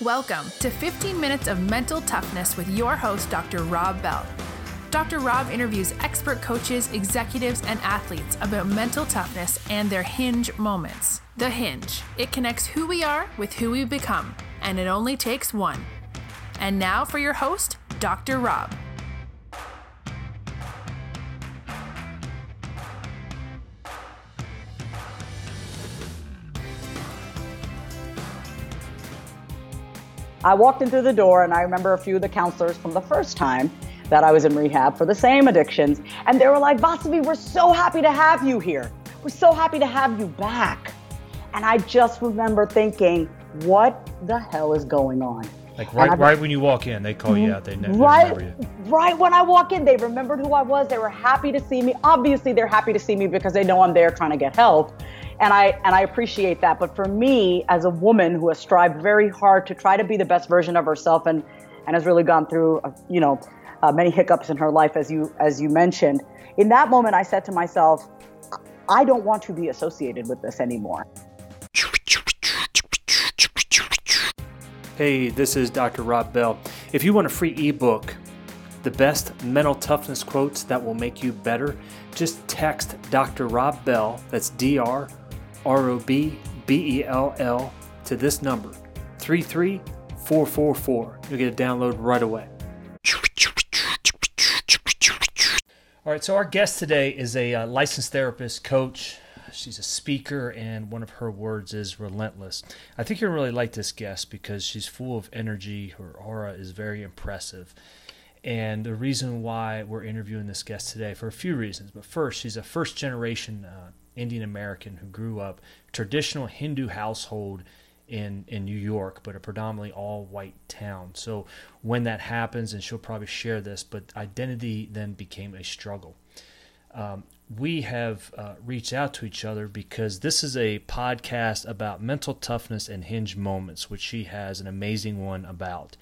Welcome to 15 Minutes of Mental Toughness with your host, Dr. Rob Bell. Dr. Rob interviews expert coaches, executives, and athletes about mental toughness and their hinge moments. The hinge. It connects who we are with who we become, and it only takes one. And now for your host, Dr. Rob. I walked in through the door and I remember a few of the counselors from the first time that I was in rehab for the same addictions. And they were like, Vasavi, we're so happy to have you here. We're so happy to have you back. And I just remember thinking, what the hell is going on? Like right, right when you walk in, they call you out. They, never right, you. Right when I walk in, they remembered who I was. They were happy to see me. Obviously, they're happy to see me because they know I'm there trying to get help and I and I appreciate that. But for me, as a woman who has strived very hard to try to be the best version of herself and and has really gone through, uh, you know, uh, many hiccups in her life, as you as you mentioned, in that moment, I said to myself, I don't want to be associated with this anymore. Hey, this is Dr. Rob Bell. If you want a free ebook, the best mental toughness quotes that will make you better, just text Dr. Rob Bell, that's D R O B B E L L to this number 33444. You'll get a download right away. All right, so our guest today is a uh, licensed therapist, coach. She's a speaker, and one of her words is relentless. I think you'll really like this guest because she's full of energy. Her aura is very impressive. And the reason why we're interviewing this guest today, for a few reasons. But first, she's a first generation uh, Indian American who grew up traditional Hindu household in in New York, but a predominantly all white town. So when that happens, and she'll probably share this, but identity then became a struggle. Um, we have uh, reached out to each other because this is a podcast about mental toughness and hinge moments, which she has an amazing one about.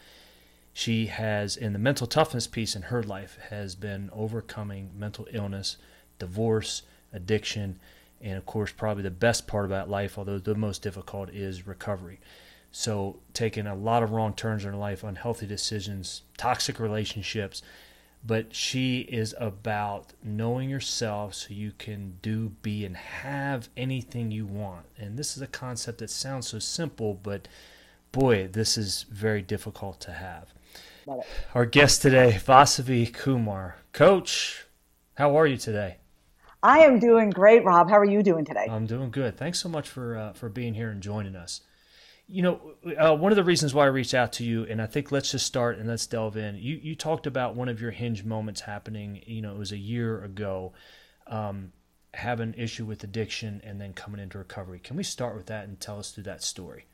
She has, in the mental toughness piece in her life, has been overcoming mental illness, divorce, addiction, and of course, probably the best part about life, although the most difficult, is recovery. So, taking a lot of wrong turns in her life, unhealthy decisions, toxic relationships. But she is about knowing yourself so you can do, be, and have anything you want. And this is a concept that sounds so simple, but boy, this is very difficult to have. Our guest today, Vasavi Kumar. Coach, how are you today? I am doing great, Rob. How are you doing today? I'm doing good. Thanks so much for uh, for being here and joining us. You know, uh, one of the reasons why I reached out to you, and I think let's just start and let's delve in. You you talked about one of your hinge moments happening. You know, it was a year ago, um, having issue with addiction and then coming into recovery. Can we start with that and tell us through that story?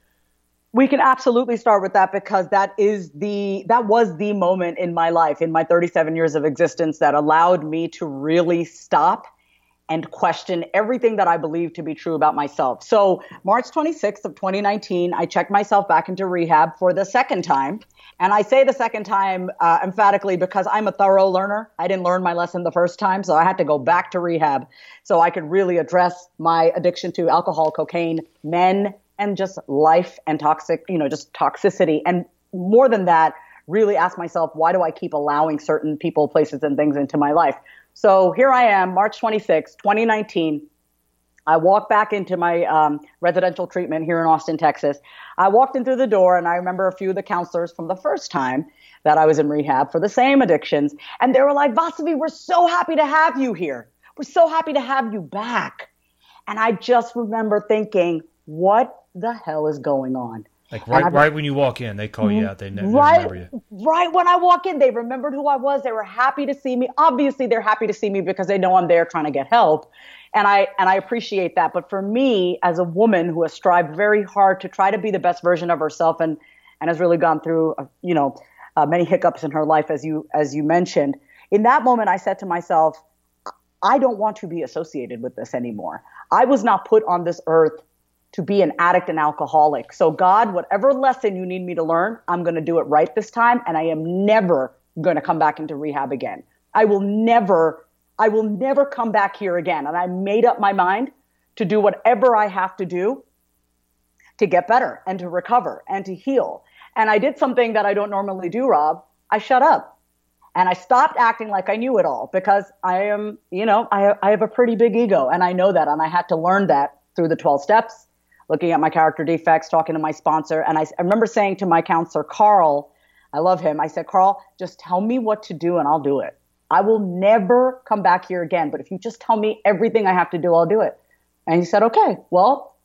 We can absolutely start with that because that is the that was the moment in my life in my 37 years of existence that allowed me to really stop and question everything that I believe to be true about myself. So, March 26th of 2019, I checked myself back into rehab for the second time. And I say the second time uh, emphatically because I'm a thorough learner. I didn't learn my lesson the first time, so I had to go back to rehab so I could really address my addiction to alcohol, cocaine, men, and just life and toxic, you know, just toxicity. And more than that, really ask myself, why do I keep allowing certain people, places, and things into my life? So here I am, March 26, 2019. I walk back into my um, residential treatment here in Austin, Texas. I walked in through the door, and I remember a few of the counselors from the first time that I was in rehab for the same addictions. And they were like, Vasavi, we're so happy to have you here. We're so happy to have you back. And I just remember thinking, what the hell is going on? Like right, right when you walk in, they call you out. They never right, remember you. Right when I walk in, they remembered who I was. They were happy to see me. Obviously, they're happy to see me because they know I'm there trying to get help, and I and I appreciate that. But for me, as a woman who has strived very hard to try to be the best version of herself, and and has really gone through, uh, you know, uh, many hiccups in her life, as you as you mentioned. In that moment, I said to myself, I don't want to be associated with this anymore. I was not put on this earth to be an addict and alcoholic. So, God, whatever lesson you need me to learn, I'm going to do it right this time. And I am never going to come back into rehab again. I will never, I will never come back here again. And I made up my mind to do whatever I have to do to get better and to recover and to heal. And I did something that I don't normally do, Rob. I shut up. And I stopped acting like I knew it all because I am, you know, I, I have a pretty big ego and I know that. And I had to learn that through the 12 steps, looking at my character defects, talking to my sponsor. And I, I remember saying to my counselor, Carl, I love him. I said, Carl, just tell me what to do and I'll do it. I will never come back here again. But if you just tell me everything I have to do, I'll do it. And he said, okay, well,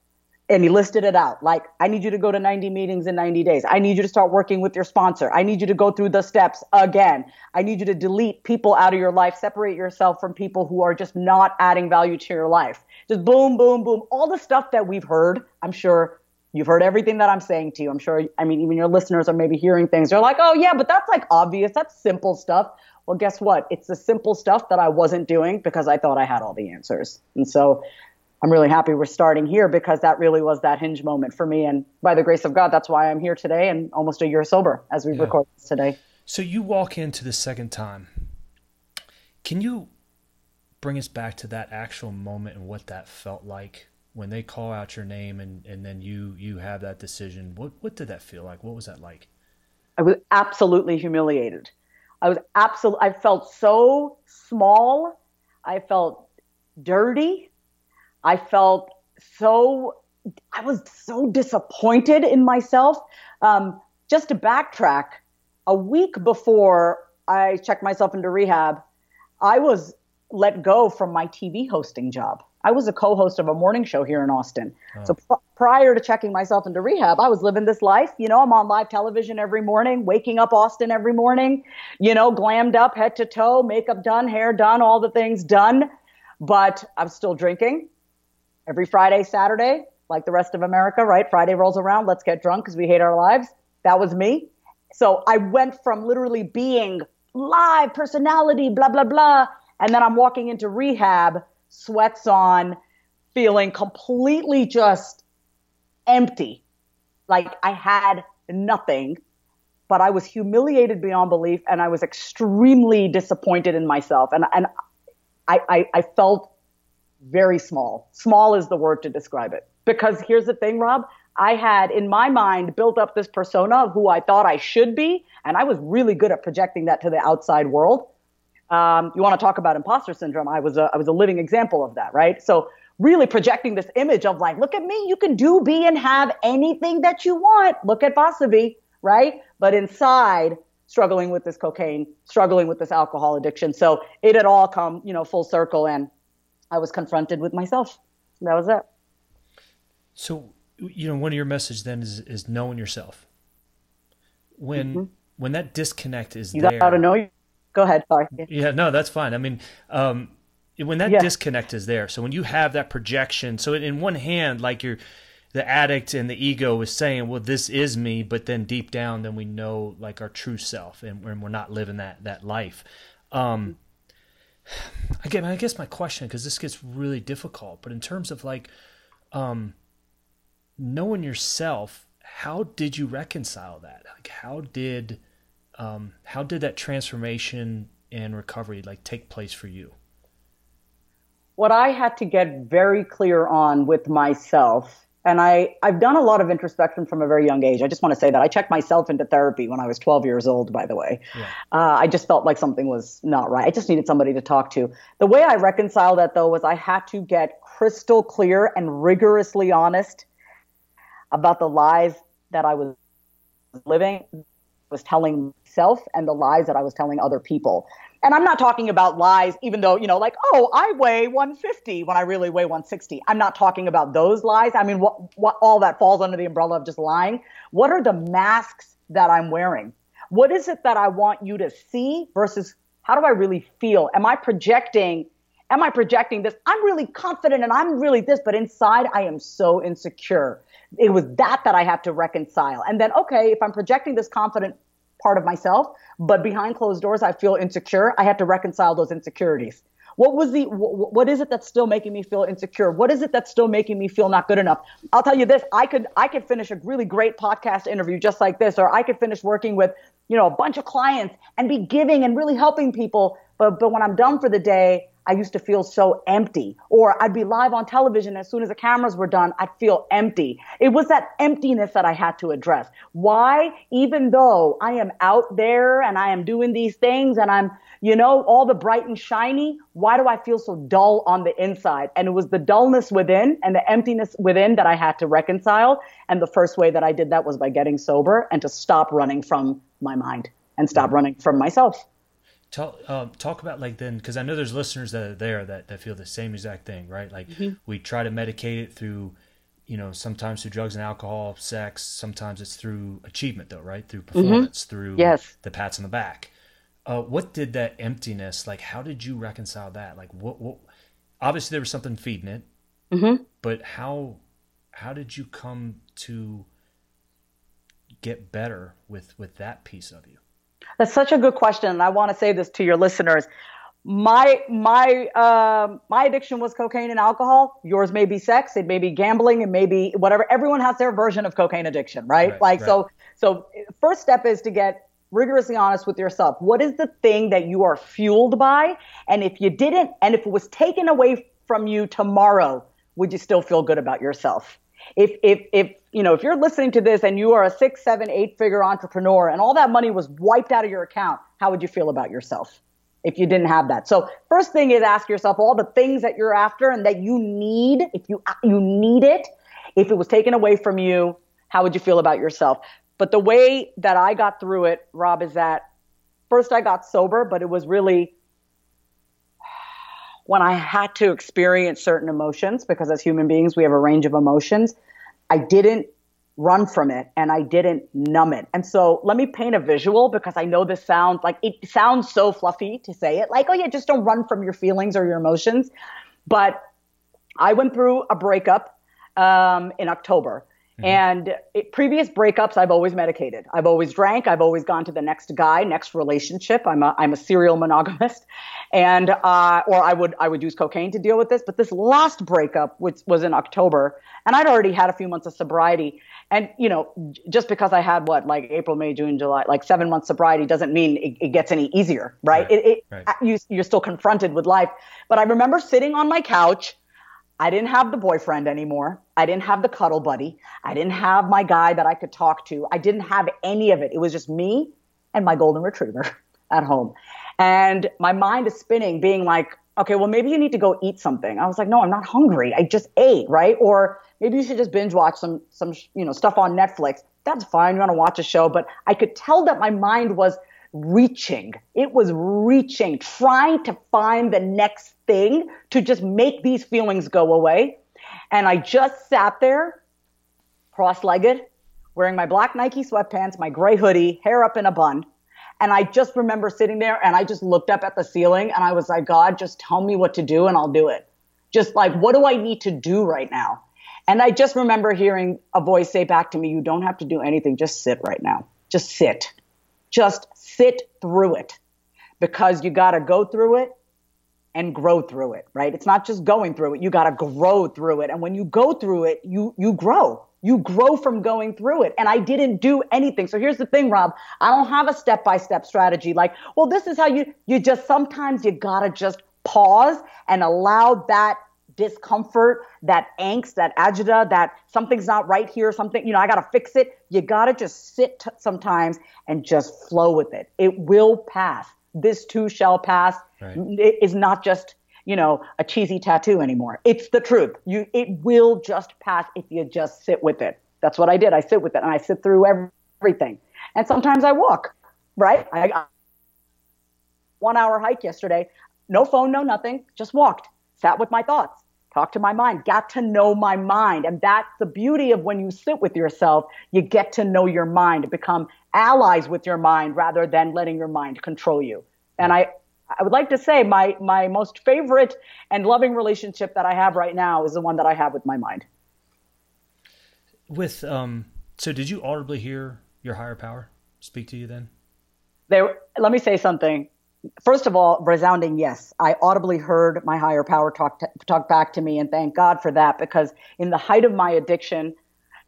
and he listed it out. Like i need you to go to 90 meetings in 90 days. I need you to start working with your sponsor. I need you to go through the steps again. I need you to delete people out of your life. Separate yourself from people who are just not adding value to your life. Just boom boom boom. All the stuff that we've heard i'm sure you've heard everything that i'm saying to you. I'm sure i mean even your listeners are maybe hearing things. They're like oh yeah but that's like obvious. That's simple stuff. Well guess what? It's the simple stuff that i wasn't doing because i thought i had all the answers. And so I'm really happy we're starting here because that really was that hinge moment for me. And by the grace of God, that's why I'm here today and almost a year sober as we yeah. record this today. So you walk into the second time. Can you bring us back to that actual moment and what that felt like when they call out your name and, and then you you have that decision? What what did that feel like? What was that like? I was absolutely humiliated. I was absolutely I felt so small. I felt dirty. I felt so, I was so disappointed in myself. Um, just to backtrack, a week before I checked myself into rehab, I was let go from my TV hosting job. I was a co-host of a morning show here in Austin. Oh. So pr- prior to checking myself into rehab, I was living this life. You know, I'm on live television every morning, waking up Austin every morning. You know, glammed up head to toe, makeup done, hair done, all the things done. But I'm still drinking every Friday, Saturday, like the rest of America, right? Friday rolls around, let's get drunk because we hate our lives. That was me. So I went from literally being live personality, blah, blah, blah. And then I'm walking into rehab, sweats on, feeling completely just empty. Like I had nothing, but I was humiliated beyond belief and I was extremely disappointed in myself. And, and I, I, I felt very small. Small is the word to describe it. Because here's the thing, Rob. I had in my mind built up this persona of who I thought I should be, and I was really good at projecting that to the outside world. Um, you want to talk about imposter syndrome? I was a, I was a living example of that, right? So really projecting this image of like, look at me, you can do, be, and have anything that you want. Look at Vasavi, right? But inside, struggling with this cocaine, struggling with this alcohol addiction. So it had all come, you know, full circle, and I was confronted with myself. That was it. So, you know, one of your messages then is is knowing yourself. When mm-hmm. when that disconnect is you there, got to know. You. Go ahead. Sorry. Yeah, no, that's fine. I mean, um, when that yeah. disconnect is there, so when you have that projection, so in one hand, like you're the addict and the ego is saying, "Well, this is me," but then deep down, then we know like our true self, and, and we're not living that that life. Um, again, I guess my question, because this gets really difficult, but in terms of like um, knowing yourself, how did you reconcile that? Like, how did um, how did that transformation and recovery like take place for you? What I had to get very clear on with myself and I, I've done a lot of introspection from a very young age. I just want to say that I checked myself into therapy when I was 12 years old, by the way. Yeah. Uh, I just felt like something was not right. I just needed somebody to talk to. The way I reconciled that, though, was I had to get crystal clear and rigorously honest about the lies that I was living, was telling myself, and the lies that I was telling other people and I'm not talking about lies, even though, you know, like, oh, I weigh 150 when I really weigh 160. I'm not talking about those lies. I mean, what, what all that falls under the umbrella of just lying. What are the masks that I'm wearing? What is it that I want you to see versus how do I really feel? Am I projecting? Am I projecting this? I'm really confident and I'm really this, but inside I am so insecure. It was that that I have to reconcile. And then, okay, if I'm projecting this confident part of myself, but behind closed doors, I feel insecure. I have to reconcile those insecurities. What was the, what is it that's still making me feel insecure? What is it that's still making me feel not good enough? I'll tell you this, I could, I could finish a really great podcast interview just like this, or I could finish working with, you know, a bunch of clients and be giving and really helping people. But, but when I'm done for the day, I used to feel so empty. Or I'd be live on television. As soon as the cameras were done, I'd feel empty. It was that emptiness that I had to address. Why? Even though I am out there and I am doing these things and I'm, you know, all the bright and shiny, why do I feel so dull on the inside? And it was the dullness within and the emptiness within that I had to reconcile. And the first way that I did that was by getting sober and to stop running from my mind and stop running from myself. Talk, um, talk about like then, because I know there's listeners that are there that, that feel the same exact thing, right? Like mm-hmm. we try to medicate it through, you know, sometimes through drugs and alcohol, sex. Sometimes it's through achievement, though, right? Through mm-hmm. performance, mm-hmm. through yes. the pats on the back. Uh, what did that emptiness like? How did you reconcile that? Like, what? what obviously, there was something feeding it, mm-hmm. but how? How did you come to get better with with that piece of you? That's such a good question, and I want to say this to your listeners. My my uh, my addiction was cocaine and alcohol. Yours may be sex. It may be gambling. It may be whatever. Everyone has their version of cocaine addiction, right? right like right. so. So first step is to get rigorously honest with yourself. What is the thing that you are fueled by? And if you didn't, and if it was taken away from you tomorrow, would you still feel good about yourself? If if if you know if you're listening to this and you are a six, seven, eight figure entrepreneur and all that money was wiped out of your account, how would you feel about yourself if you didn't have that? So first thing is ask yourself all the things that you're after and that you need. If you you need it, if it was taken away from you, how would you feel about yourself? But the way that I got through it, Rob, is that first I got sober, but it was really when I had to experience certain emotions, because as human beings, we have a range of emotions, I didn't run from it and I didn't numb it. And so let me paint a visual because I know this sounds like it sounds so fluffy to say it like, oh yeah, just don't run from your feelings or your emotions. But I went through a breakup um, in October Mm-hmm. And it, previous breakups, I've always medicated. I've always drank. I've always gone to the next guy, next relationship. I'm a, I'm a serial monogamist, and uh, or I would I would use cocaine to deal with this. But this last breakup, which was in October, and I'd already had a few months of sobriety. And you know, just because I had what like April, May, June, July, like seven months sobriety, doesn't mean it, it gets any easier, right? right. It, it right. You, you're still confronted with life. But I remember sitting on my couch I didn't have the boyfriend anymore. I didn't have the cuddle buddy. I didn't have my guy that I could talk to. I didn't have any of it. It was just me and my golden retriever at home. And my mind is spinning, being like, okay, well, maybe you need to go eat something. I was like, no, I'm not hungry. I just ate, right? Or maybe you should just binge watch some, some, you know, stuff on Netflix. That's fine. You want to watch a show. But I could tell that my mind was reaching. It was reaching, trying to find the next thing to just make these feelings go away. And I just sat there, cross legged, wearing my black Nike sweatpants, my gray hoodie, hair up in a bun. And I just remember sitting there and I just looked up at the ceiling and I was like, God, just tell me what to do and I'll do it. Just like, what do I need to do right now? And I just remember hearing a voice say back to me, You don't have to do anything, just sit right now. Just sit. Just sit through it because you got to go through it and grow through it, right? It's not just going through it. You got to grow through it. And when you go through it, you you grow. You grow from going through it. And I didn't do anything. So here's the thing, Rob. I don't have a step-by-step strategy like, well, this is how you you just sometimes you got to just pause and allow that discomfort, that angst, that agita, that something's not right here, something, you know, I got to fix it. You got to just sit t- sometimes and just flow with it. It will pass. This too shall pass. Right. It is not just, you know, a cheesy tattoo anymore. It's the truth. You, it will just pass if you just sit with it. That's what I did. I sit with it and I sit through everything. And sometimes I walk, right? I, one hour hike yesterday, no phone, no nothing, just walked, sat with my thoughts talk to my mind, got to know my mind. And that's the beauty of when you sit with yourself, you get to know your mind, become allies with your mind rather than letting your mind control you. And I, I would like to say my, my most favorite and loving relationship that I have right now is the one that I have with my mind. With, um, so did you audibly hear your higher power speak to you then? There, let me say something first of all, resounding yes. I audibly heard my higher power talk to, talk back to me, and thank God for that because in the height of my addiction,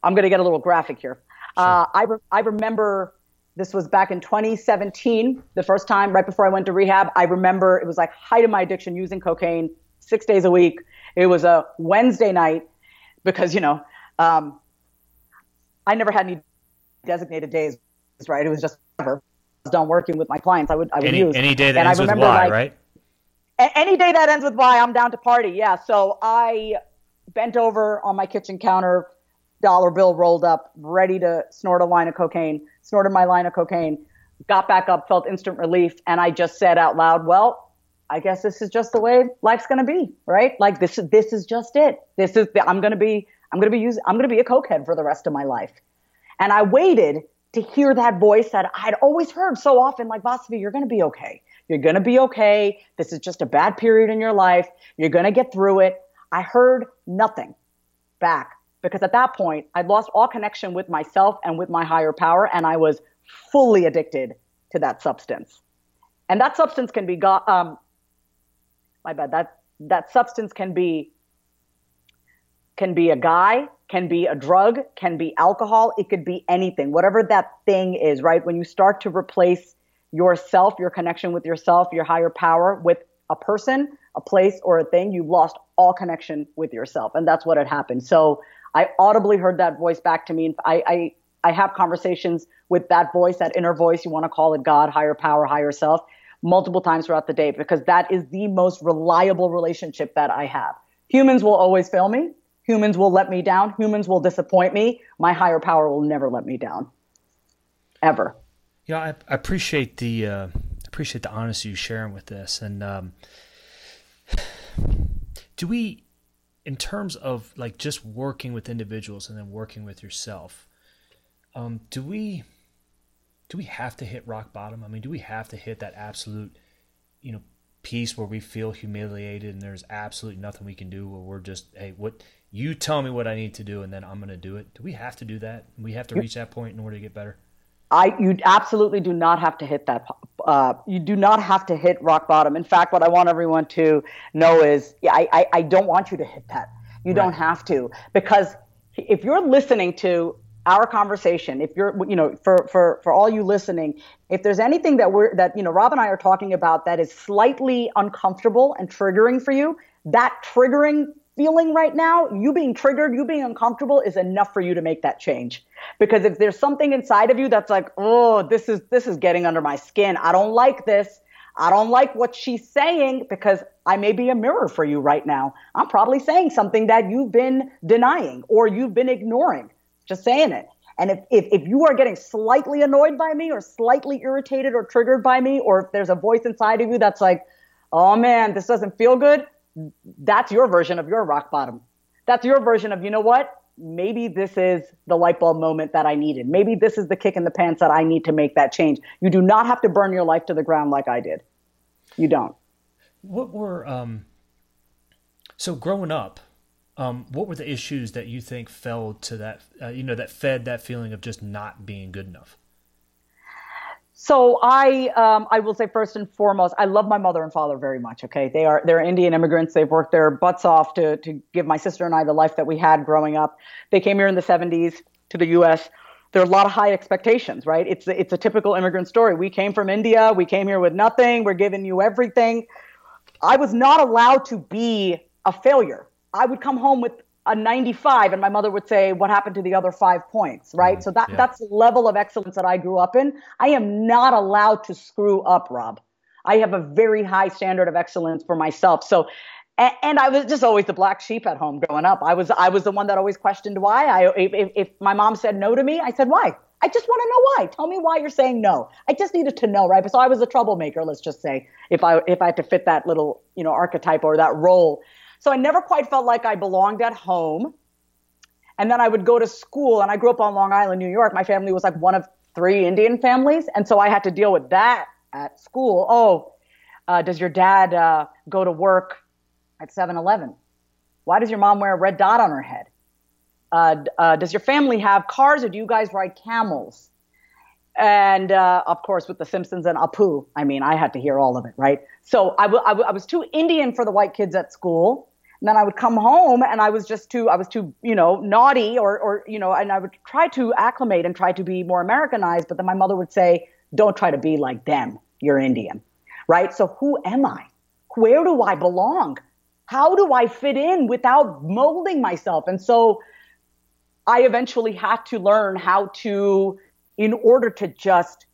I'm going to get a little graphic here. Sure. Uh, I re- I remember this was back in 2017, the first time right before I went to rehab. I remember it was like height of my addiction using cocaine six days a week. It was a Wednesday night because, you know, um, I never had any designated days, right? It was just whatever. Done working with my clients. I would, I would any, use. Any day that and ends I remember, with Y, like, right? Any day that ends with Y, I'm down to party. Yeah. So I bent over on my kitchen counter, dollar bill rolled up, ready to snort a line of cocaine, snorted my line of cocaine, got back up, felt instant relief. And I just said out loud, well, I guess this is just the way life's going to be, right? Like this is, this is just it. This is, the, I'm going to be, I'm going to be using, I'm going to be a cokehead for the rest of my life. And I waited to hear that voice that I'd always heard so often, like, Vasavi, you're going to be okay. You're going to be okay. This is just a bad period in your life. You're going to get through it. I heard nothing back because at that point, I'd lost all connection with myself and with my higher power, and I was fully addicted to that substance. And that substance can be got, um, my bad, that, that substance can be, can be a guy, can be a drug, can be alcohol, it could be anything, whatever that thing is, right? When you start to replace yourself, your connection with yourself, your higher power with a person, a place, or a thing, you've lost all connection with yourself. And that's what had happened. So I audibly heard that voice back to me. I, I, I have conversations with that voice, that inner voice, you want to call it God, higher power, higher self, multiple times throughout the day because that is the most reliable relationship that I have. Humans will always fail me. Humans will let me down. Humans will disappoint me. My higher power will never let me down. Ever. Yeah, I, I appreciate the uh, appreciate the honesty you sharing with this. And um, do we, in terms of like just working with individuals and then working with yourself, um, do we do we have to hit rock bottom? I mean, do we have to hit that absolute, you know, piece where we feel humiliated and there's absolutely nothing we can do where we're just, hey, what you tell me what I need to do and then I'm going to do it. Do we have to do that? We have to reach that point in order to get better. I you absolutely do not have to hit that. Uh, you do not have to hit rock bottom. In fact, what I want everyone to know is, I I, I don't want you to hit that. You right. don't have to because if you're listening to our conversation, if you're you know for for for all you listening, if there's anything that we're that you know Rob and I are talking about that is slightly uncomfortable and triggering for you, that triggering feeling right now, you being triggered, you being uncomfortable is enough for you to make that change. Because if there's something inside of you that's like, oh, this is this is getting under my skin. I don't like this. I don't like what she's saying because I may be a mirror for you right now. I'm probably saying something that you've been denying or you've been ignoring. Just saying it. And if, if, if you are getting slightly annoyed by me or slightly irritated or triggered by me, or if there's a voice inside of you that's like, oh man, this doesn't feel good, that's your version of your rock bottom. That's your version of, you know what? Maybe this is the light bulb moment that I needed. Maybe this is the kick in the pants that I need to make that change. You do not have to burn your life to the ground like I did. You don't. What were, um, so growing up, um, what were the issues that you think fell to that, uh, you know, that fed that feeling of just not being good enough? So I, um, I will say first and foremost, I love my mother and father very much. Okay, they are they're Indian immigrants. They've worked their butts off to to give my sister and I the life that we had growing up. They came here in the 70s to the U.S. There are a lot of high expectations, right? It's it's a typical immigrant story. We came from India. We came here with nothing. We're giving you everything. I was not allowed to be a failure. I would come home with a 95 and my mother would say what happened to the other five points right mm, so that yeah. that's the level of excellence that i grew up in i am not allowed to screw up rob i have a very high standard of excellence for myself so and, and i was just always the black sheep at home growing up i was i was the one that always questioned why i if, if my mom said no to me i said why I just want to know why. Tell me why you're saying no. I just needed to know, right? So I was a troublemaker, let's just say, if I if I had to fit that little, you know, archetype or that role. So I never quite felt like I belonged at home. And then I would go to school, and I grew up on Long Island, New York. My family was like one of three Indian families. And so I had to deal with that at school. Oh, uh, does your dad uh, go to work at 7 Eleven? Why does your mom wear a red dot on her head? Uh, uh, does your family have cars or do you guys ride camels? And uh, of course, with The Simpsons and Apu, I mean, I had to hear all of it, right? So I, w- I, w- I was too Indian for the white kids at school And then I would come home and I was just too, I was too, you know, naughty or, or, you know, and I would try to acclimate and try to be more Americanized. But then my mother would say, don't try to be like them. You're Indian. Right. So who am I? Where do I belong? How do I fit in without molding myself? And so I eventually had to learn how to, in order to just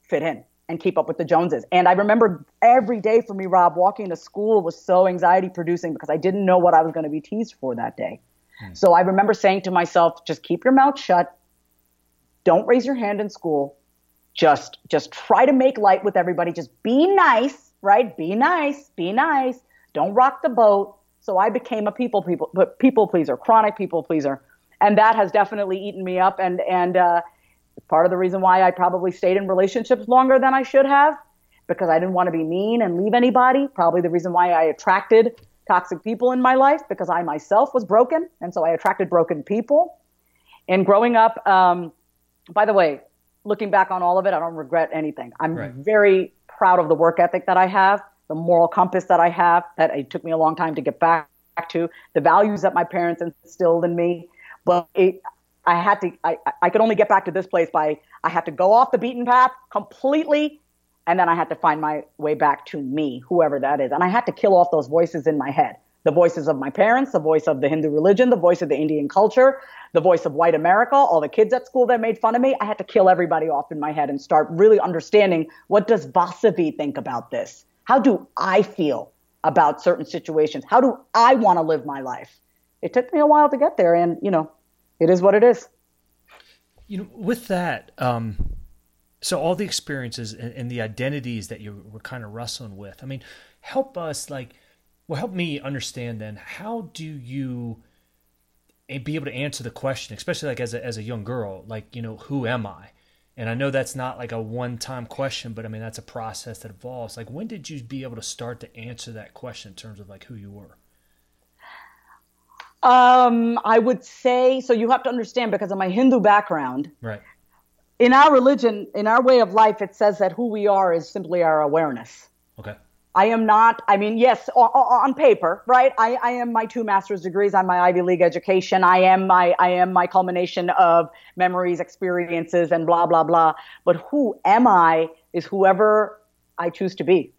fit in and keep up with the Joneses. And I remember every day for me, Rob, walking to school was so anxiety producing because I didn't know what I was going to be teased for that day. Hmm. So I remember saying to myself, just keep your mouth shut. Don't raise your hand in school. Just, just try to make light with everybody. Just be nice, right? Be nice, be nice. Don't rock the boat. So I became a people, people, but people pleaser, chronic people pleaser. And that has definitely eaten me up. And, and, uh, part of the reason why I probably stayed in relationships longer than I should have because I didn't want to be mean and leave anybody. Probably the reason why I attracted toxic people in my life because I myself was broken. And so I attracted broken people. And growing up, um, by the way, looking back on all of it, I don't regret anything. I'm right. very proud of the work ethic that I have, the moral compass that I have, that it took me a long time to get back to, the values that my parents instilled in me. But it, I had to, I, I could only get back to this place by, I had to go off the beaten path completely. And then I had to find my way back to me, whoever that is. And I had to kill off those voices in my head the voices of my parents, the voice of the Hindu religion, the voice of the Indian culture, the voice of white America, all the kids at school that made fun of me. I had to kill everybody off in my head and start really understanding what does Vasavi think about this? How do I feel about certain situations? How do I want to live my life? It took me a while to get there. And, you know, it is what it is. You know, with that, um, so all the experiences and, and, the identities that you were kind of wrestling with, I mean, help us like, well, help me understand then, how do you be able to answer the question, especially like as a, as a young girl, like, you know, who am I? And I know that's not like a one time question, but I mean, that's a process that evolves. Like, when did you be able to start to answer that question in terms of like who you were? Um, I would say so. You have to understand because of my Hindu background. Right. In our religion, in our way of life, it says that who we are is simply our awareness. Okay. I am not, I mean, yes, on, on paper, right? I, I, am my two master's degrees. I'm my Ivy League education. I am my, I am my culmination of memories, experiences, and blah, blah, blah. But who am I is whoever I choose to be.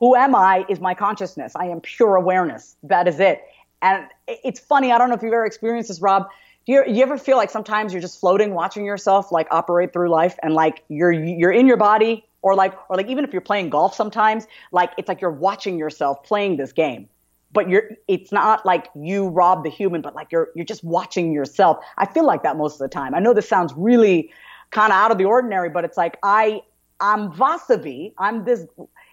Who am I is my consciousness. I am pure awareness. That is it. And it's funny. I don't know if you've ever experienced this, Rob. Do you, you ever feel like sometimes you're just floating, watching yourself like operate through life, and like you're you're in your body, or like or like even if you're playing golf, sometimes like it's like you're watching yourself playing this game, but you're it's not like you rob the human, but like you're you're just watching yourself. I feel like that most of the time. I know this sounds really kind of out of the ordinary, but it's like I I'm Vasavi. I'm this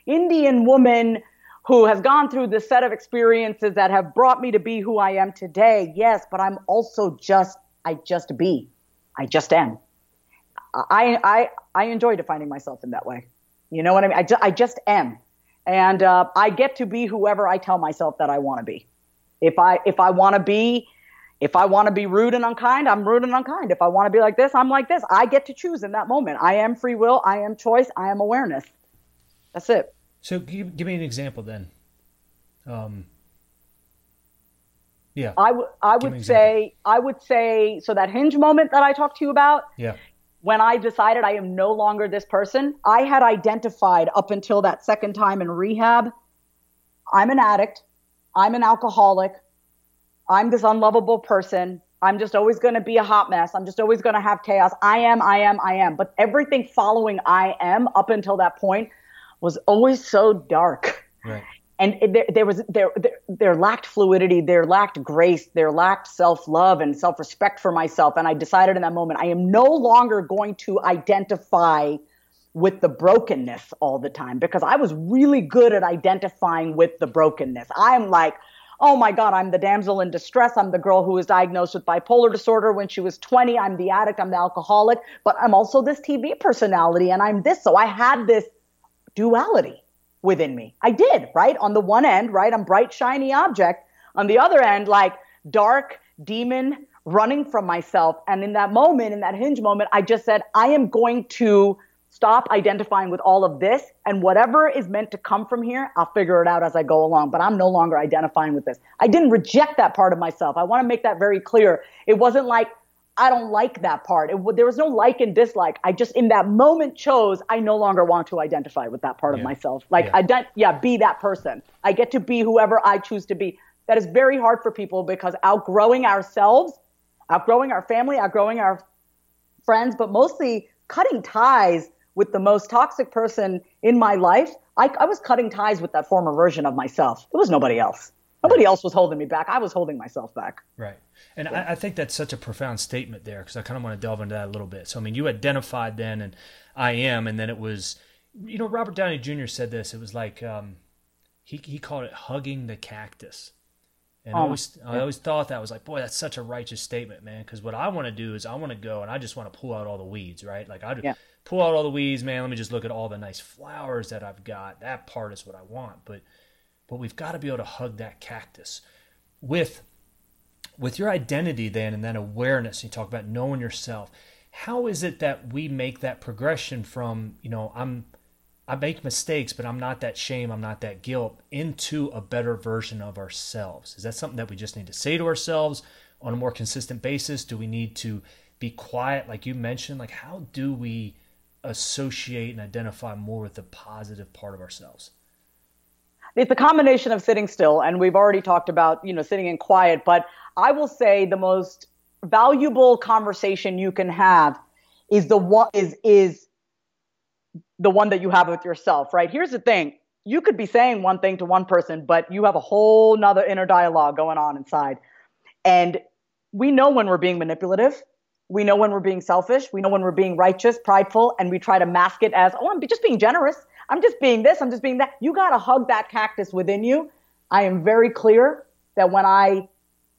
Indian woman who has gone through this set of experiences that have brought me to be who I am today. Yes, but I'm also just, I just be. I just am. I, I, I enjoy defining myself in that way. You know what I mean? I, ju- I just am. And uh, I get to be whoever I tell myself that I want to be. If I, if I want to be, if I want to be rude and unkind, I'm rude and unkind. If I want to be like this, I'm like this. I get to choose in that moment. I am free will. I am choice. I am awareness. That's it. So give, give me an example then. Um, yeah. I would I would say I would say so that hinge moment that I talked to you about. Yeah. When I decided I am no longer this person, I had identified up until that second time in rehab, I'm an addict, I'm an alcoholic, I'm this unlovable person. I'm just always going to be a hot mess. I'm just always going to have chaos. I am, I am, I am. But everything following I am up until that point was always so dark. Right. And there, there was there, there there lacked fluidity, there lacked grace, there lacked self love and self respect for myself. And I decided in that moment, I am no longer going to identify with the brokenness all the time because I was really good at identifying with the brokenness. I'm like, oh my God, I'm the damsel in distress. I'm the girl who was diagnosed with bipolar disorder when she was 20. I'm the addict. I'm the alcoholic, but I'm also this TV personality and I'm this. So I had this duality within me. I did, right? On the one end, right? I'm bright, shiny object. On the other end, like dark demon running from myself. And in that moment, in that hinge moment, I just said, I am going to stop identifying with all of this and whatever is meant to come from here, I'll figure it out as I go along. But I'm no longer identifying with this. I didn't reject that part of myself. I want to make that very clear. It wasn't like I don't like that part. It, there was no like and dislike. I just in that moment chose I no longer want to identify with that part yeah. of myself. Like yeah. ident- yeah, be that person. I get to be whoever I choose to be. That is very hard for people because outgrowing ourselves, outgrowing our family, outgrowing our friends, but mostly cutting ties with the most toxic person in my life. I, I was cutting ties with that former version of myself. There was nobody else. Nobody else was holding me back. I was holding myself back. Right. And yeah. I, I, think that's such a profound statement there because I kind of want to delve into that a little bit. So, I mean, you identified then, and I am, and then it was, you know, Robert Downey Jr. said this. It was like, um, he, he called it hugging the cactus. And oh, I always, yeah. I always thought that was like, boy, that's such a righteous statement, man. Because what I want to do is I want to go and I just want to pull out all the weeds, right? Like I yeah. pull out all the weeds, man. Let me just look at all the nice flowers that I've got. That part is what I want. But but we've got to be able to hug that cactus with with your identity then and then awareness you talk about knowing yourself. How is it that we make that progression from you know i'm i make mistakes but i'm not that shame i'm not that guilt into a better version of ourselves? Is that something that we just need to say to ourselves on a more consistent basis? Do we need to be quiet like you mentioned? Like how do we associate and identify more with the positive part of ourselves it's a combination of sitting still, and we've already talked about you know sitting in quiet. But I will say the most valuable conversation you can have is the one is is the one that you have with yourself. Right? Here's the thing: you could be saying one thing to one person, but you have a whole nother inner dialogue going on inside, and we know when we're being manipulative. We know when we're being selfish. We know when we're being righteous, prideful, and we try to mask it as, oh, I'm just being generous. I'm just being this, I'm just being that. You got to hug that cactus within you. I am very clear that when I,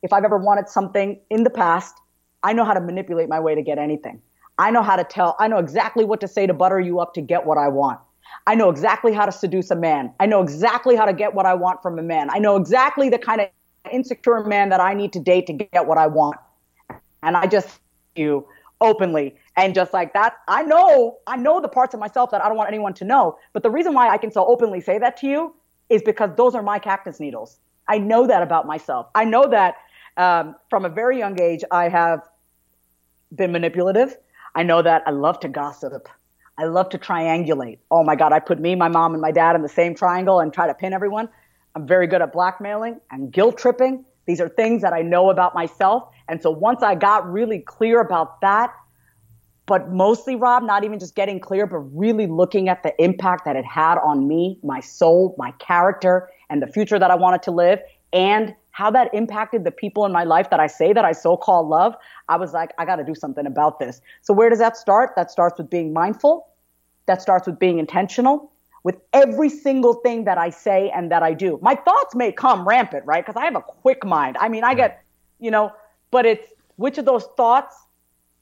if I've ever wanted something in the past, I know how to manipulate my way to get anything. I know how to tell, I know exactly what to say to butter you up to get what I want. I know exactly how to seduce a man. I know exactly how to get what I want from a man. I know exactly the kind of insecure man that I need to date to get what I want. And I just you openly and just like that i know i know the parts of myself that i don't want anyone to know. But the reason why i can so openly say that to you is because those are my cactus needles. I know that about myself. I know that um, from a very young age i have been manipulative. I know that i love to gossip. I love to triangulate. Oh my god i put me my mom and my dad in the same triangle and try to pin everyone. I'm very good at blackmailing and guilt tripping. These are things that i know about myself. And so once i got really clear about that but mostly rob not even just getting clear but really looking at the impact that it had on me my soul my character and the future that i wanted to live and how that impacted the people in my life that i say that i so-called love. I was like i got to do something about this. So where does that start? That starts with being mindful. That starts with being intentional with every single thing that i say and that i do. My thoughts may come rampant right? Because i have a quick mind. I mean i get you know but it's which of those thoughts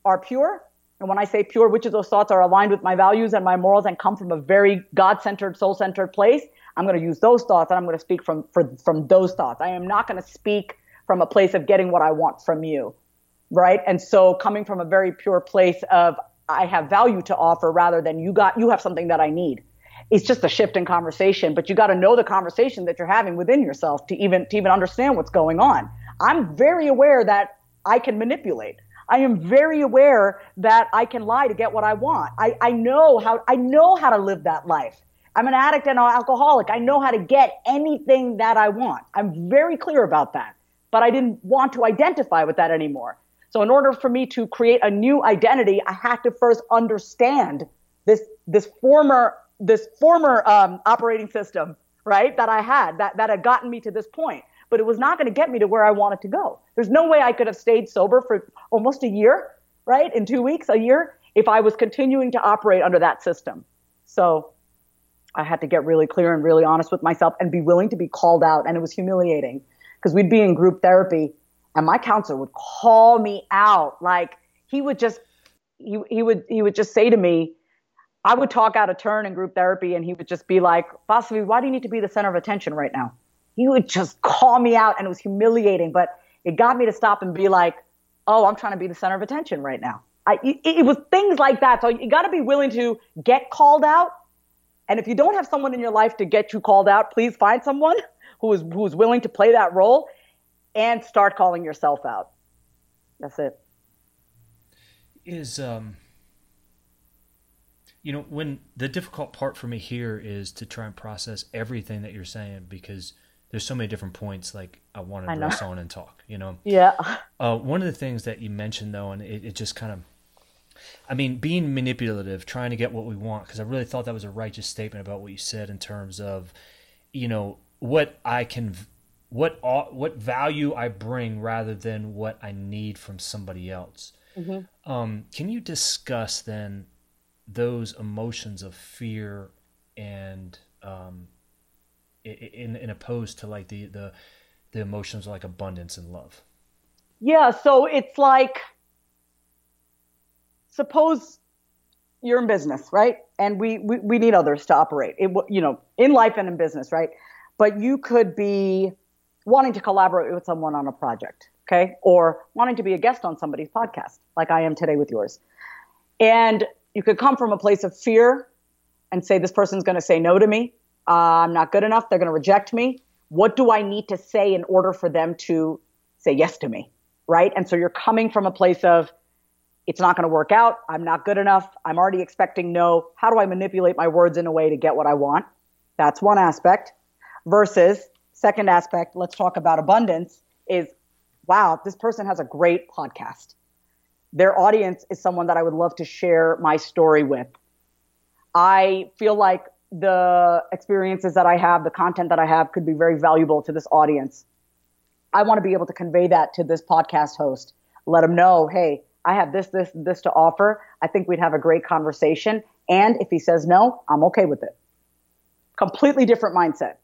are pure and when I say pure, which of those thoughts are aligned with my values and my morals and come from a very God centered, soul centered place, I'm going to use those thoughts and I'm going to speak from, for, from those thoughts. I am not going to speak from a place of getting what I want from you. Right. And so coming from a very pure place of I have value to offer rather than you got, you have something that I need. It's just a shift in conversation, but you got to know the conversation that you're having within yourself to even, to even understand what's going on. I'm very aware that I can manipulate. I am very aware that I can lie to get what I want. I, I know how I know how to live that life. I'm an addict and an alcoholic. I know how to get anything that I want. I'm very clear about that. But I didn't want to identify with that anymore. So in order for me to create a new identity, I had to first understand this this former this former um, operating system, right, that I had that that had gotten me to this point but it was not going to get me to where I wanted to go. There's no way I could have stayed sober for almost a year, right? In two weeks, a year, if I was continuing to operate under that system. So I had to get really clear and really honest with myself and be willing to be called out. And it was humiliating because we'd be in group therapy and my counselor would call me out. Like he would just, he, he would, he would just say to me, I would talk out of turn in group therapy and he would just be like, Vasavi, why do you need to be the center of attention right now? He would just call me out and it was humiliating, but it got me to stop and be like, oh, I'm trying to be the center of attention right now. I, it, it was things like that. So you got to be willing to get called out. And if you don't have someone in your life to get you called out, please find someone who is who is willing to play that role and start calling yourself out. That's it. Is um you know when the difficult part for me here is to try and process everything that you're saying because there's so many different points like I want to address on and talk, you know. Yeah. Uh, one of the things that you mentioned though, and it, it just kind of, I mean, being manipulative, trying to get what we want, because I really thought that was a righteous statement about what you said in terms of, you know, what I can, what what value I bring rather than what I need from somebody else. Mm-hmm. Um, can you discuss then those emotions of fear and um, in, in opposed to like the, the the emotions like abundance and love. Yeah so it's like suppose you're in business right? And we, we, we need others to operate. It, you know in life and in business right? But you could be wanting to collaborate with someone on a project okay? Or wanting to be a guest on somebody's podcast like i am today with yours. And you could come from a place of fear and say, this person's going to say no to me. Uh, I'm not good enough. They're going to reject me. What do I need to say in order for them to say yes to me? Right. And so you're coming from a place of, it's not going to work out. I'm not good enough. I'm already expecting no. How do I manipulate my words in a way to get what I want? That's one aspect. Versus, second aspect, let's talk about abundance is wow, this person has a great podcast their audience is someone that I would love to share my story with. I feel like the experiences that I have, the content that I have could be very valuable to this audience. I want to be able to convey that to this podcast host. Let them know, hey, I have this, this, this to offer. I think we'd have a great conversation. And if he says no, I'm okay with it. Completely different mindset.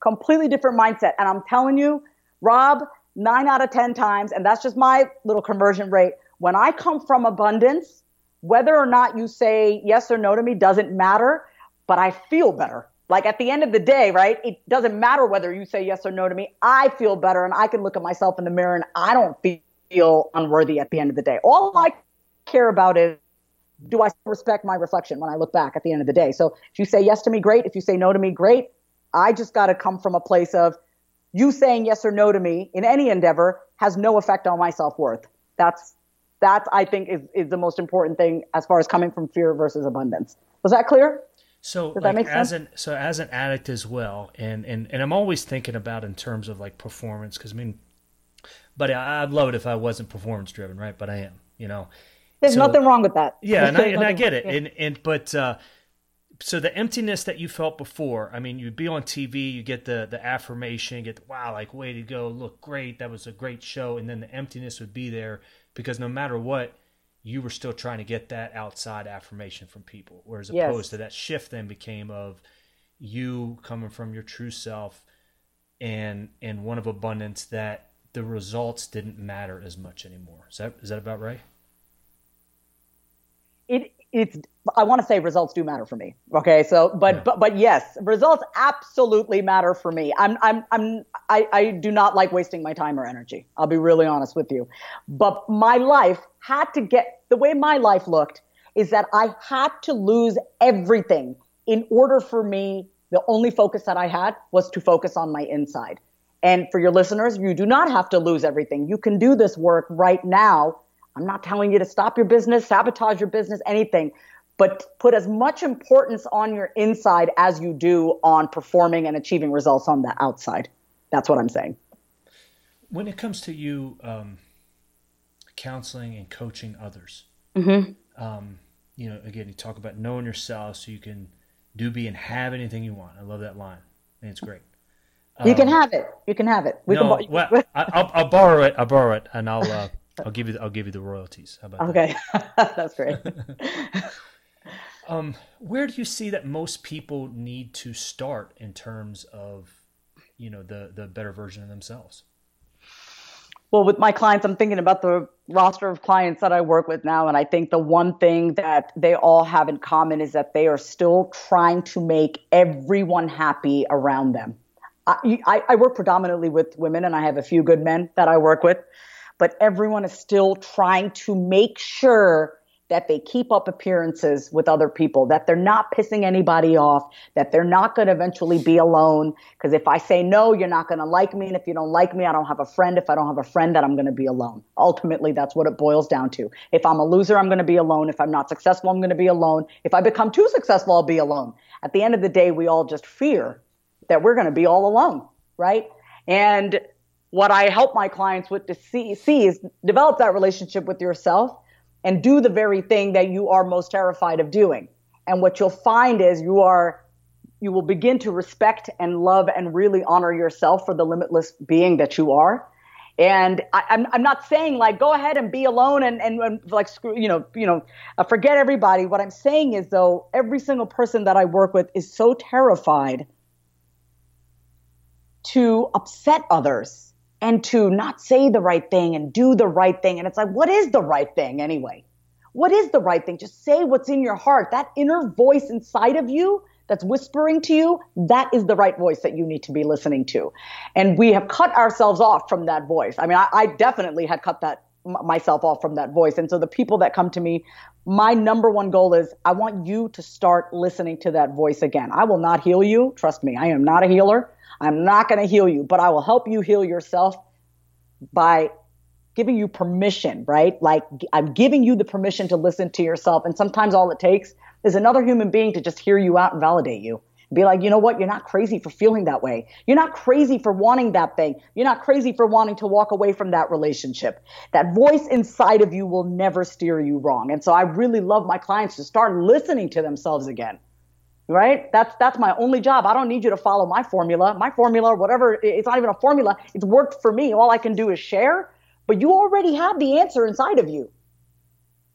Completely different mindset. And I'm telling you, Rob, nine out of 10 times, and that's just my little conversion rate, when I come from abundance, whether or not you say yes or no to me doesn't matter, but I feel better. Like at the end of the day, right? It doesn't matter whether you say yes or no to me. I feel better and I can look at myself in the mirror and I don't feel unworthy at the end of the day. All I care about is do I respect my reflection when I look back at the end of the day? So if you say yes to me, great. If you say no to me, great. I just got to come from a place of you saying yes or no to me in any endeavor has no effect on my self worth. That's that I think is, is the most important thing as far as coming from fear versus abundance. Was that clear? So Does like as an so as an addict as well, and and and I'm always thinking about in terms of like performance because I mean, but I, would love it if I wasn't performance driven, right? But I am, you know. There's so, nothing wrong with that. Yeah, and I, and I get it, and and but uh, so the emptiness that you felt before, I mean, you'd be on TV, you get the the affirmation, get the, wow, like way to go, look great, that was a great show, and then the emptiness would be there because no matter what, you were still trying to get that outside affirmation from people. Whereas yes. opposed to that shift then became of you coming from your true self and and one of abundance that the results didn't matter as much anymore. Is that is that about right? It it's I want to say results do matter for me. Okay, so but yeah. but but yes, results absolutely matter for me. I'm I'm I'm I, I do not like wasting my time or energy. I'll be really honest with you. But my life had to get the way my life looked is that I had to lose everything in order for me. The only focus that I had was to focus on my inside. And for your listeners, you do not have to lose everything. You can do this work right now I'm not telling you to stop your business, sabotage your business, anything, but put as much importance on your inside as you do on performing and achieving results on the outside. That's what I'm saying. When it comes to you um, counseling and coaching others, mm-hmm. um, you know, again, you talk about knowing yourself so you can do, be, and have anything you want. I love that line. I think it's great. You um, can have it. You can have it. We no, can, well, I, will I'll borrow it. I'll borrow it, and I'll uh, I'll give you I'll give you the royalties. How about okay. that? That's great. um, where do you see that most people need to start in terms of, you know, the the better version of themselves? Well, with my clients, I'm thinking about the roster of clients that I work with now, and I think the one thing that they all have in common is that they are still trying to make everyone happy around them. I, I, I work predominantly with women, and I have a few good men that I work with but everyone is still trying to make sure that they keep up appearances with other people, that they're not pissing anybody off, that they're not going to eventually be alone. Because if I say no, you're not going to like me. And if you don't like me, I don't have a friend. If I don't have a friend, then I'm going to be alone. Ultimately, that's what it boils down to. If I'm a loser, I'm going to be alone. If I'm not successful, I'm going to be alone. If I become too successful, I'll be alone. At the end of the day, we all just fear that we're going to be all alone, right? And what I help my clients with to see, see is develop that relationship with yourself and do the very thing that you are most terrified of doing. And what you'll find is you are you will begin to respect and love and really honor yourself for the limitless being that you are. And I, am I'm, I'm not saying like go ahead and be alone and, and, and like screw you know you know uh, forget everybody. What I'm saying is though every single person that I work with is so terrified to upset others and to not say the right thing and do the right thing. And it's like, what is the right thing anyway? What is the right thing? Just say what's in your heart. That inner voice inside of you that's whispering to you, that is the right voice that you need to be listening to. And we have cut ourselves off from that voice. I mean, I, I definitely had cut that myself off from that voice. And so the people that come to me, my number one goal is I want you to start listening to that voice again. I will not heal you. Trust me, I am not a healer. I'm not going to heal you, but I will help you heal yourself by giving you permission, right? Like I'm giving you the permission to listen to yourself. And sometimes all it takes is another human being to just hear you out and validate you. Be like, you know what? You're not crazy for feeling that way. You're not crazy for wanting that thing. You're not crazy for wanting to walk away from that relationship. That voice inside of you will never steer you wrong. And so I really love my clients to start listening to themselves again right? That's that's my only job. I don't need you to follow my formula. My formula, whatever, it's not even a formula. It's worked for me. All I can do is share. But you already have the answer inside of you.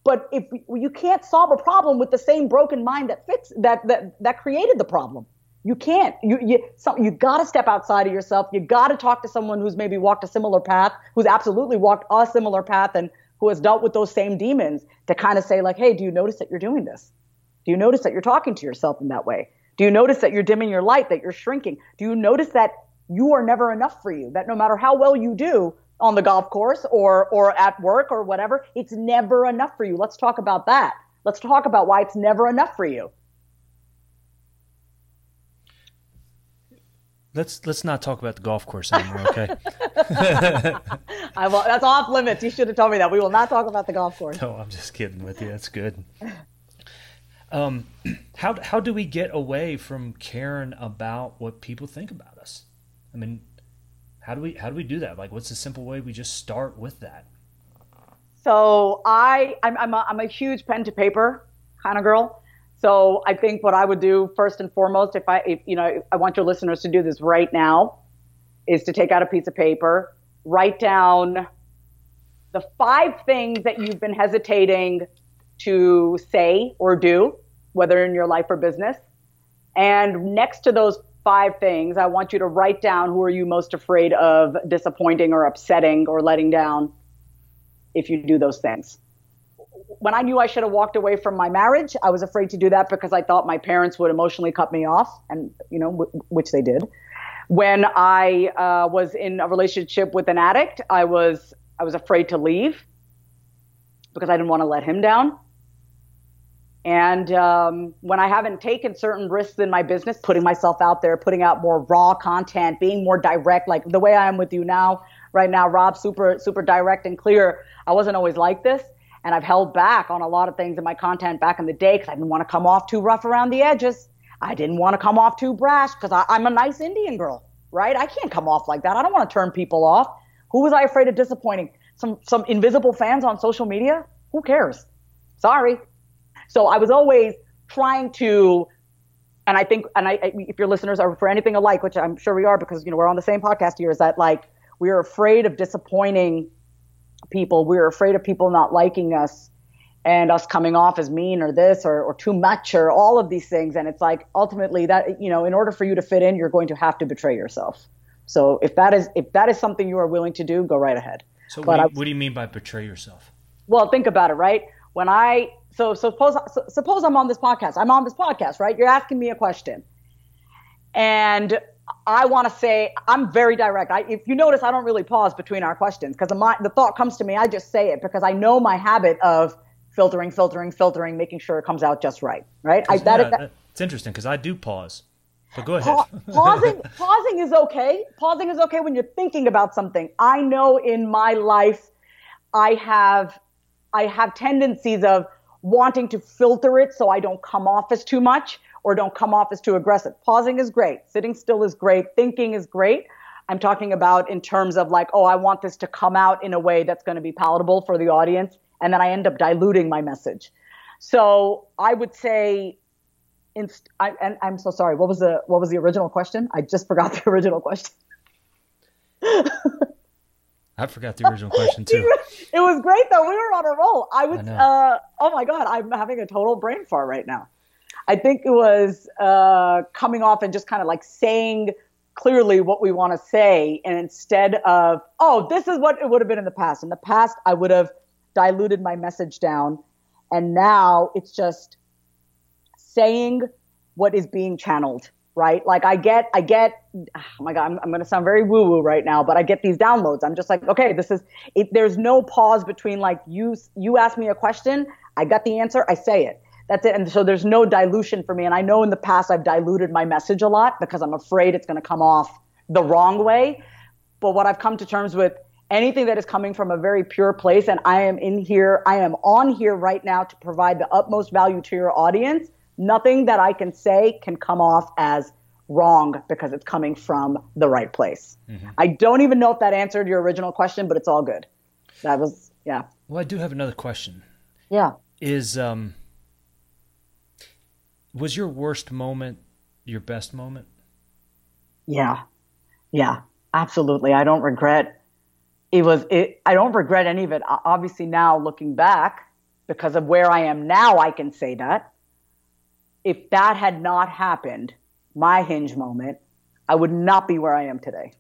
But if you can't solve a problem with the same broken mind that fits that that that created the problem, you can't. You you so, you got to step outside of yourself. You got to talk to someone who's maybe walked a similar path, who's absolutely walked a similar path, and who has dealt with those same demons to kind of say like, hey, do you notice that you're doing this? Do you notice that you're talking to yourself in that way? Do you notice that you're dimming your light, that you're shrinking? Do you notice that you are never enough for you? That no matter how well you do on the golf course or or at work or whatever, it's never enough for you. Let's talk about that. Let's talk about why it's never enough for you. Let's let's not talk about the golf course anymore, okay? I will, that's off limits. You should have told me that. We will not talk about the golf course. No, I'm just kidding with you. That's good. Um, how how do we get away from caring about what people think about us? I mean, how do we how do we do that? Like, what's the simple way we just start with that? So I I'm I'm a, I'm a huge pen to paper kind of girl. So I think what I would do first and foremost, if I if you know I want your listeners to do this right now, is to take out a piece of paper, write down the five things that you've been hesitating to say or do whether in your life or business. And next to those five things, I want you to write down who are you most afraid of disappointing or upsetting or letting down if you do those things. When I knew I should have walked away from my marriage, I was afraid to do that because I thought my parents would emotionally cut me off, and you know, w- which they did. When I uh, was in a relationship with an addict, I was I was afraid to leave because I didn't want to let him down. And um, when I haven't taken certain risks in my business, putting myself out there, putting out more raw content, being more direct, like the way I am with you now, right now, Rob, super, super direct and clear. I wasn't always like this. And I've held back on a lot of things in my content back in the day because I didn't want to come off too rough around the edges. I didn't want to come off too brash because I'm a nice Indian girl, right? I can't come off like that. I don't want to turn people off. Who was I afraid of disappointing? Some, some invisible fans on social media? Who cares? Sorry. So I was always trying to, and I think, and I, if your listeners are for anything alike, which I'm sure we are because, you know, we're on the same podcast here, is that like we are afraid of disappointing people. We're afraid of people not liking us and us coming off as mean or this or, or too much or all of these things. And it's like ultimately that, you know, in order for you to fit in, you're going to have to betray yourself. So if that is if that is something you are willing to do, go right ahead. So what, do you, I, what do you mean by betray yourself? Well, think about it, right? When I so, so suppose suppose I'm on this podcast. I'm on this podcast, right? You're asking me a question, and I want to say I'm very direct. I, if you notice, I don't really pause between our questions because the, the thought comes to me. I just say it because I know my habit of filtering, filtering, filtering, making sure it comes out just right. Right? I, that, yeah, that, it's interesting because I do pause. But go ahead. pausing, pausing is okay. Pausing is okay when you're thinking about something. I know in my life, I have, I have tendencies of wanting to filter it so I don't come off as too much or don't come off as too aggressive. Pausing is great. Sitting still is great. Thinking is great. I'm talking about in terms of like, oh, I want this to come out in a way that's going to be palatable for the audience. And then I end up diluting my message. So I would say, inst- I, and I'm so sorry. What was the what was the original question? I just forgot the original question. I forgot the original question too. it was great though. We were on a roll. I was. I uh, oh my god, I'm having a total brain fart right now. I think it was uh, coming off and just kind of like saying clearly what we want to say, and instead of oh, this is what it would have been in the past. In the past, I would have diluted my message down, and now it's just saying what is being channeled right? Like I get, I get, oh my God, I'm, I'm going to sound very woo woo right now, but I get these downloads. I'm just like, okay, this is, it, there's no pause between like you, you ask me a question, I got the answer, I say it. That's it. And so there's no dilution for me. And I know in the past I've diluted my message a lot because I'm afraid it's going to come off the wrong way. But what I've come to terms with, anything that is coming from a very pure place, and I am in here, I am on here right now to provide the utmost value to your audience nothing that I can say can come off as wrong because it's coming from the right place. Mm-hmm. I don't even know if that answered your original question, but it's all good. That was yeah. Well, I do have another question. Yeah. Is um was your worst moment your best moment? Yeah. Yeah. Absolutely. I don't regret it was it I don't regret any of it. Obviously now looking back because of where I am now I can say that if that had not happened, my hinge moment, I would not be where I am today.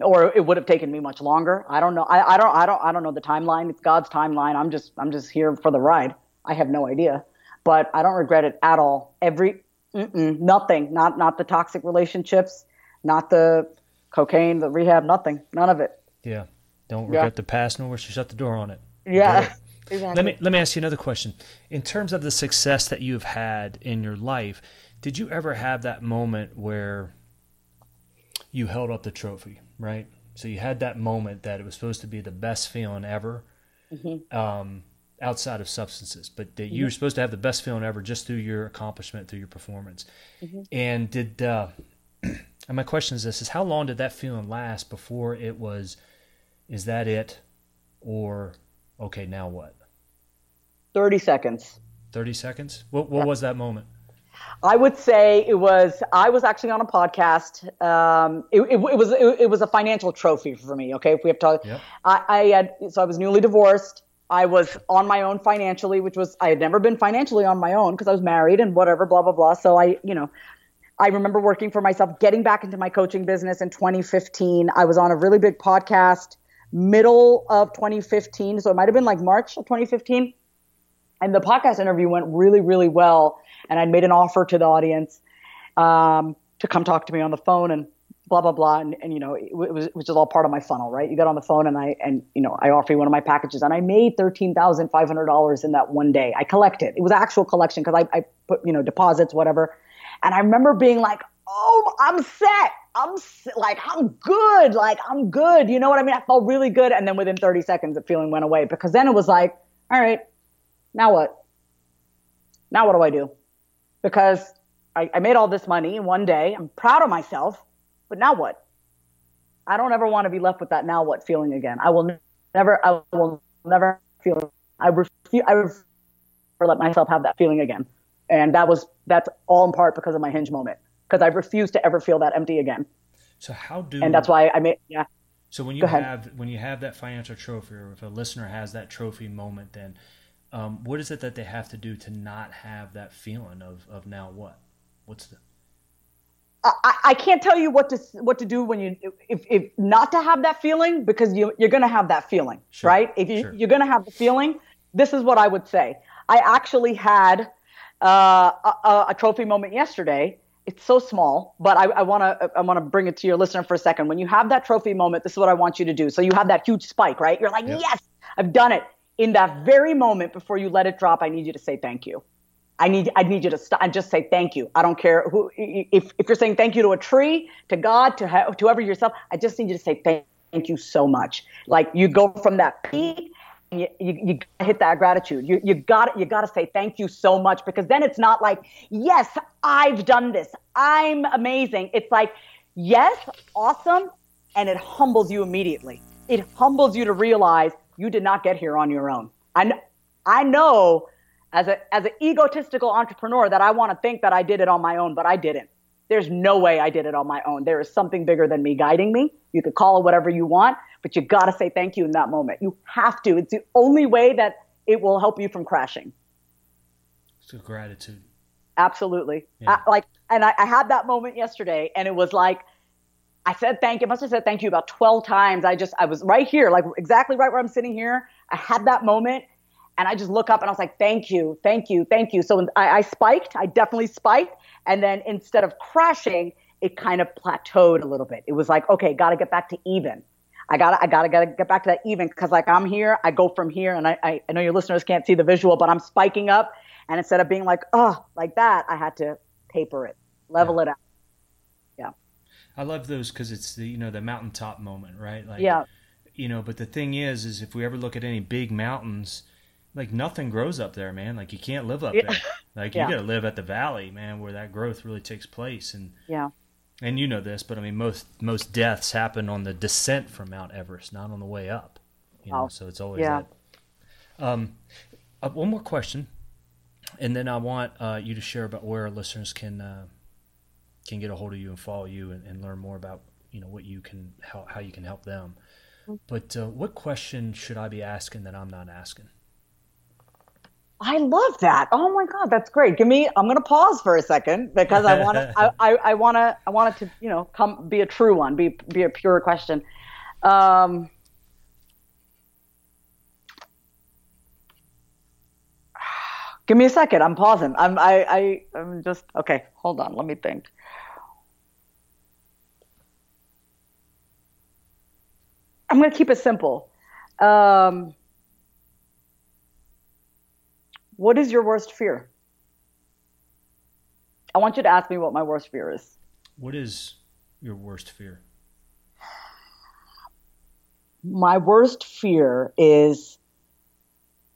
Or it would have taken me much longer. I don't know. I, I don't. I don't. I don't know the timeline. It's God's timeline. I'm just. I'm just here for the ride. I have no idea, but I don't regret it at all. Every nothing. Not not the toxic relationships. Not the cocaine. The rehab. Nothing. None of it. Yeah. Don't regret yeah. the past nor wish to shut the door on it. Yeah. Exactly. Let me let me ask you another question. In terms of the success that you've had in your life, did you ever have that moment where you held up the trophy, right? So you had that moment that it was supposed to be the best feeling ever, mm-hmm. um, outside of substances, but that you were mm-hmm. supposed to have the best feeling ever just through your accomplishment, through your performance. Mm-hmm. And did uh, and my question is this: is how long did that feeling last before it was? Is that it, or okay, now what? 30 seconds. 30 seconds? What, what yeah. was that moment? I would say it was. I was actually on a podcast. Um, it, it, it, was it, it, was a financial trophy for me. Okay, if we have to. I, I had so I was newly divorced. I was on my own financially, which was I had never been financially on my own because I was married and whatever, blah blah blah. So I, you know, I remember working for myself, getting back into my coaching business in 2015. I was on a really big podcast middle of 2015, so it might have been like March of 2015 and the podcast interview went really, really well. And I'd made an offer to the audience um, to come talk to me on the phone and blah blah blah. And, and you know, it, it was is all part of my funnel, right? You get on the phone and I and you know I offer you one of my packages, and I made thirteen thousand five hundred dollars in that one day. I collected. It was actual collection because I, I put you know deposits, whatever. And I remember being like, oh, I'm set. I'm like, I'm good. Like, I'm good. You know what I mean? I felt really good. And then within 30 seconds, the feeling went away because then it was like, all right, now what? Now what do I do? Because I, I made all this money in one day. I'm proud of myself, but now what? I don't ever want to be left with that now what feeling again. I will never, I will never feel, I refuse, I refuse to let myself have that feeling again. And that was, that's all in part because of my hinge moment, because I refuse to ever feel that empty again. So how do, and that's why I made, yeah. So when you have, when you have that financial trophy or if a listener has that trophy moment, then um, what is it that they have to do to not have that feeling of, of now what? What's the I, I can't tell you what to what to do when you if, if not to have that feeling because you you're gonna have that feeling sure. right if you, sure. you're gonna have the feeling this is what I would say I actually had uh, a, a, trophy moment yesterday it's so small, but I want to I want to bring it to your listener for a second. When you have that trophy moment, this is what I want you to do. So you have that huge spike, right? You're like, yep. yes, I've done it. In that very moment before you let it drop, I need you to say thank you. I need I need you to stop and just say thank you. I don't care who if if you're saying thank you to a tree, to God, to to whoever yourself. I just need you to say thank you so much. Like you go from that peak you, you, you hit that gratitude. You, you got you got to say thank you so much because then it's not like, yes, I've done this. I'm amazing. It's like, yes, awesome. And it humbles you immediately. It humbles you to realize you did not get here on your own. I, I know as, a, as an egotistical entrepreneur that I want to think that I did it on my own, but I didn't. There's no way I did it on my own. There is something bigger than me guiding me. You could call it whatever you want, but you got to say thank you in that moment. You have to. It's the only way that it will help you from crashing. So gratitude. Absolutely. Yeah. I, like, and I, I had that moment yesterday, and it was like, I said thank you. I must have said thank you about 12 times. I just, I was right here, like exactly right where I'm sitting here. I had that moment and I just look up and I was like, thank you, thank you, thank you. So I, I spiked, I definitely spiked. And then instead of crashing, it kind of plateaued a little bit. It was like, okay, got to get back to even. I gotta, I gotta, gotta get back to that even because like I'm here, I go from here, and I, I, I know your listeners can't see the visual, but I'm spiking up, and instead of being like, oh, like that, I had to taper it, level yeah. it out. Yeah. I love those because it's the you know the mountaintop moment, right? Like, yeah. You know, but the thing is, is if we ever look at any big mountains, like nothing grows up there, man. Like you can't live up yeah. there. Like you got to live at the valley, man, where that growth really takes place. And yeah, and you know this, but I mean, most most deaths happen on the descent from Mount Everest, not on the way up. You know, oh, so it's always yeah. that. Um, uh, one more question, and then I want uh, you to share about where our listeners can uh, can get a hold of you and follow you and, and, learn more about you know what you can how how you can help them. Mm-hmm. But uh, what question should I be asking that I'm not asking? I love that. Oh my God, that's great. Give me. I'm going to pause for a second because I want to. I, I, I want to. I want it to. You know, come be a true one. Be be a pure question. Um, give me a second. I'm pausing. I'm. I. I. I'm just. Okay. Hold on. Let me think. I'm going to keep it simple. Um, what is your worst fear? I want you to ask me what my worst fear is. What is your worst fear? My worst fear is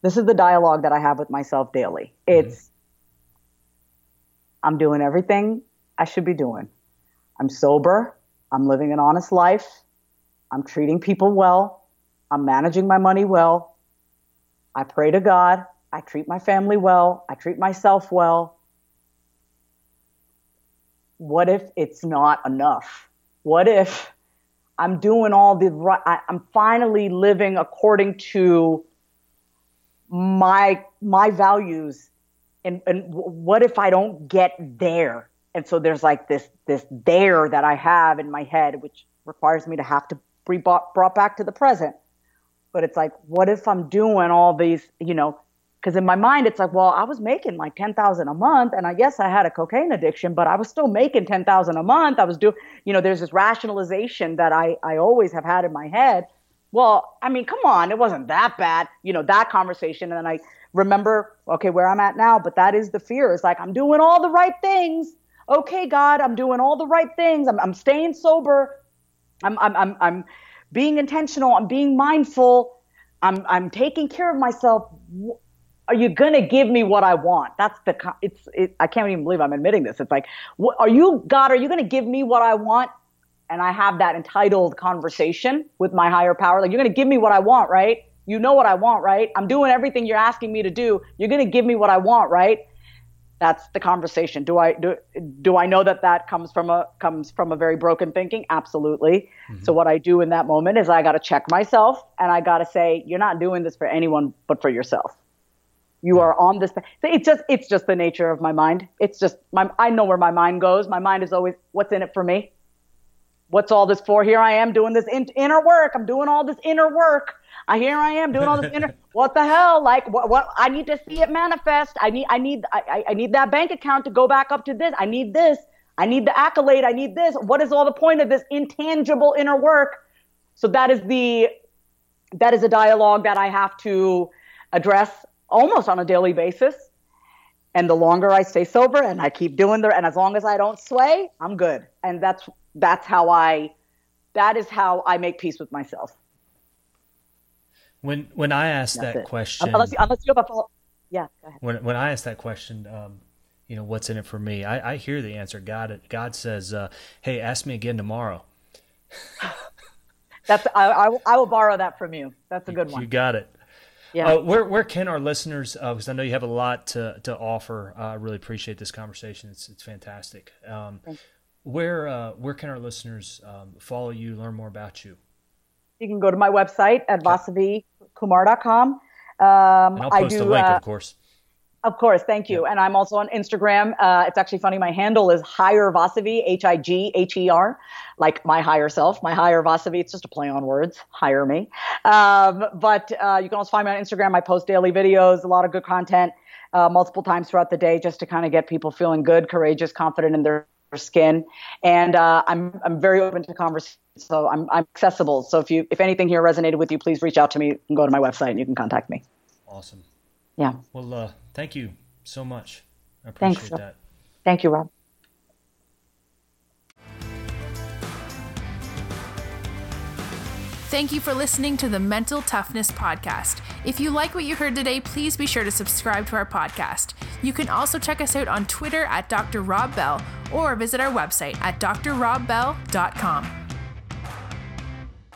this is the dialogue that I have with myself daily. Mm-hmm. It's I'm doing everything I should be doing. I'm sober. I'm living an honest life. I'm treating people well. I'm managing my money well. I pray to God. I treat my family well. I treat myself well. What if it's not enough? What if I'm doing all the right, I'm finally living according to my, my values. And, and what if I don't get there? And so there's like this, this there that I have in my head, which requires me to have to brought, brought back to the present. But it's like, what if I'm doing all these, you know, because in my mind it's like well i was making like 10000 a month and i guess i had a cocaine addiction but i was still making 10000 a month. I was doing you know there's this rationalization that i i always have had in my head. Well i mean come on it wasn't that bad you know that conversation. And then i remember okay where i'm at now but that is the fear. It's like i'm doing all the right things. Okay god i'm doing all the right things. I'm, I'm staying sober I'm, I'm i'm i'm being intentional i'm being mindful i'm i'm taking care of myself are you going to give me what I want? That's the, it's, it, I can't even believe I'm admitting this. It's like, what, are you, God, are you going to give me what I want? And I have that entitled conversation with my higher power. Like, you're going to give me what I want, right? You know what I want, right? I'm doing everything you're asking me to do. You're going to give me what I want, right? That's the conversation. Do I do do I know that that comes from a comes from a very broken thinking? Absolutely. Mm-hmm. So what I do in that moment is I got to check myself and I got to say you're not doing this for anyone but for yourself you are on this it's just it's just the nature of my mind it's just my i know where my mind goes my mind is always what's in it for me what's all this for here i am doing this in, inner work i'm doing all this inner work I here I am doing all this inner. what the hell? Like what? What? I need to see it manifest. I need. I need. I, I need that bank account to go back up to this. I need this. I need the accolade. I need this. What is all the point of this intangible inner work? So that is the that is a dialogue that I have to address almost on a daily basis. And the longer I stay sober and I keep doing the and as long as I don't sway, I'm good. And that's that's how I that is how I make peace with myself. When when I asked that it. question, unless you, unless you have a follow, yeah. When when I asked that question, um, you know, what's in it for me? I, I hear the answer. God God says, uh, "Hey, ask me again tomorrow." That's I, I, I, will borrow that from you. That's a good one. You got it. Yeah. Uh, where where can our listeners? Because uh, I know you have a lot to to offer. Uh, I really appreciate this conversation. It's it's fantastic. Um, where uh, where can our listeners um, follow you, learn more about you? You can go to my website at okay. vasavikumar.com. Um, and I'll post do, a link, uh, of course. Of course, thank you. And I'm also on Instagram. Uh, it's actually funny. My handle is Higher Vasavi, H I G H E R, like my higher self, my Higher Vasavi. It's just a play on words. Hire me. Um, but uh, you can also find me on Instagram. I post daily videos, a lot of good content, uh, multiple times throughout the day, just to kind of get people feeling good, courageous, confident in their skin. And uh, I'm I'm very open to conversation, so I'm I'm accessible. So if you if anything here resonated with you, please reach out to me and go to my website and you can contact me. Awesome. Yeah. Well, uh, thank you so much. I appreciate Thanks, that. Thank you, Rob. Thank you for listening to the Mental Toughness Podcast. If you like what you heard today, please be sure to subscribe to our podcast. You can also check us out on Twitter at Dr. Rob Bell or visit our website at drrobbell.com.